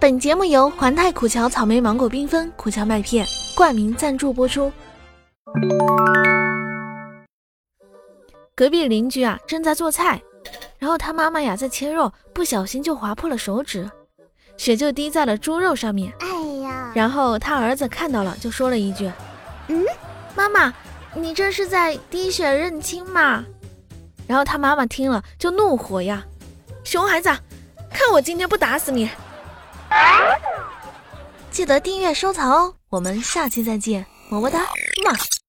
本节目由环太苦荞草莓芒果缤纷苦荞麦片冠名赞助播出。隔壁邻居啊正在做菜，然后他妈妈呀在切肉，不小心就划破了手指，血就滴在了猪肉上面。哎呀！然后他儿子看到了，就说了一句：“嗯，妈妈，你这是在滴血认亲吗？”然后他妈妈听了就怒火呀：“熊孩子，看我今天不打死你！”记得订阅收藏哦，我们下期再见，么么哒，么。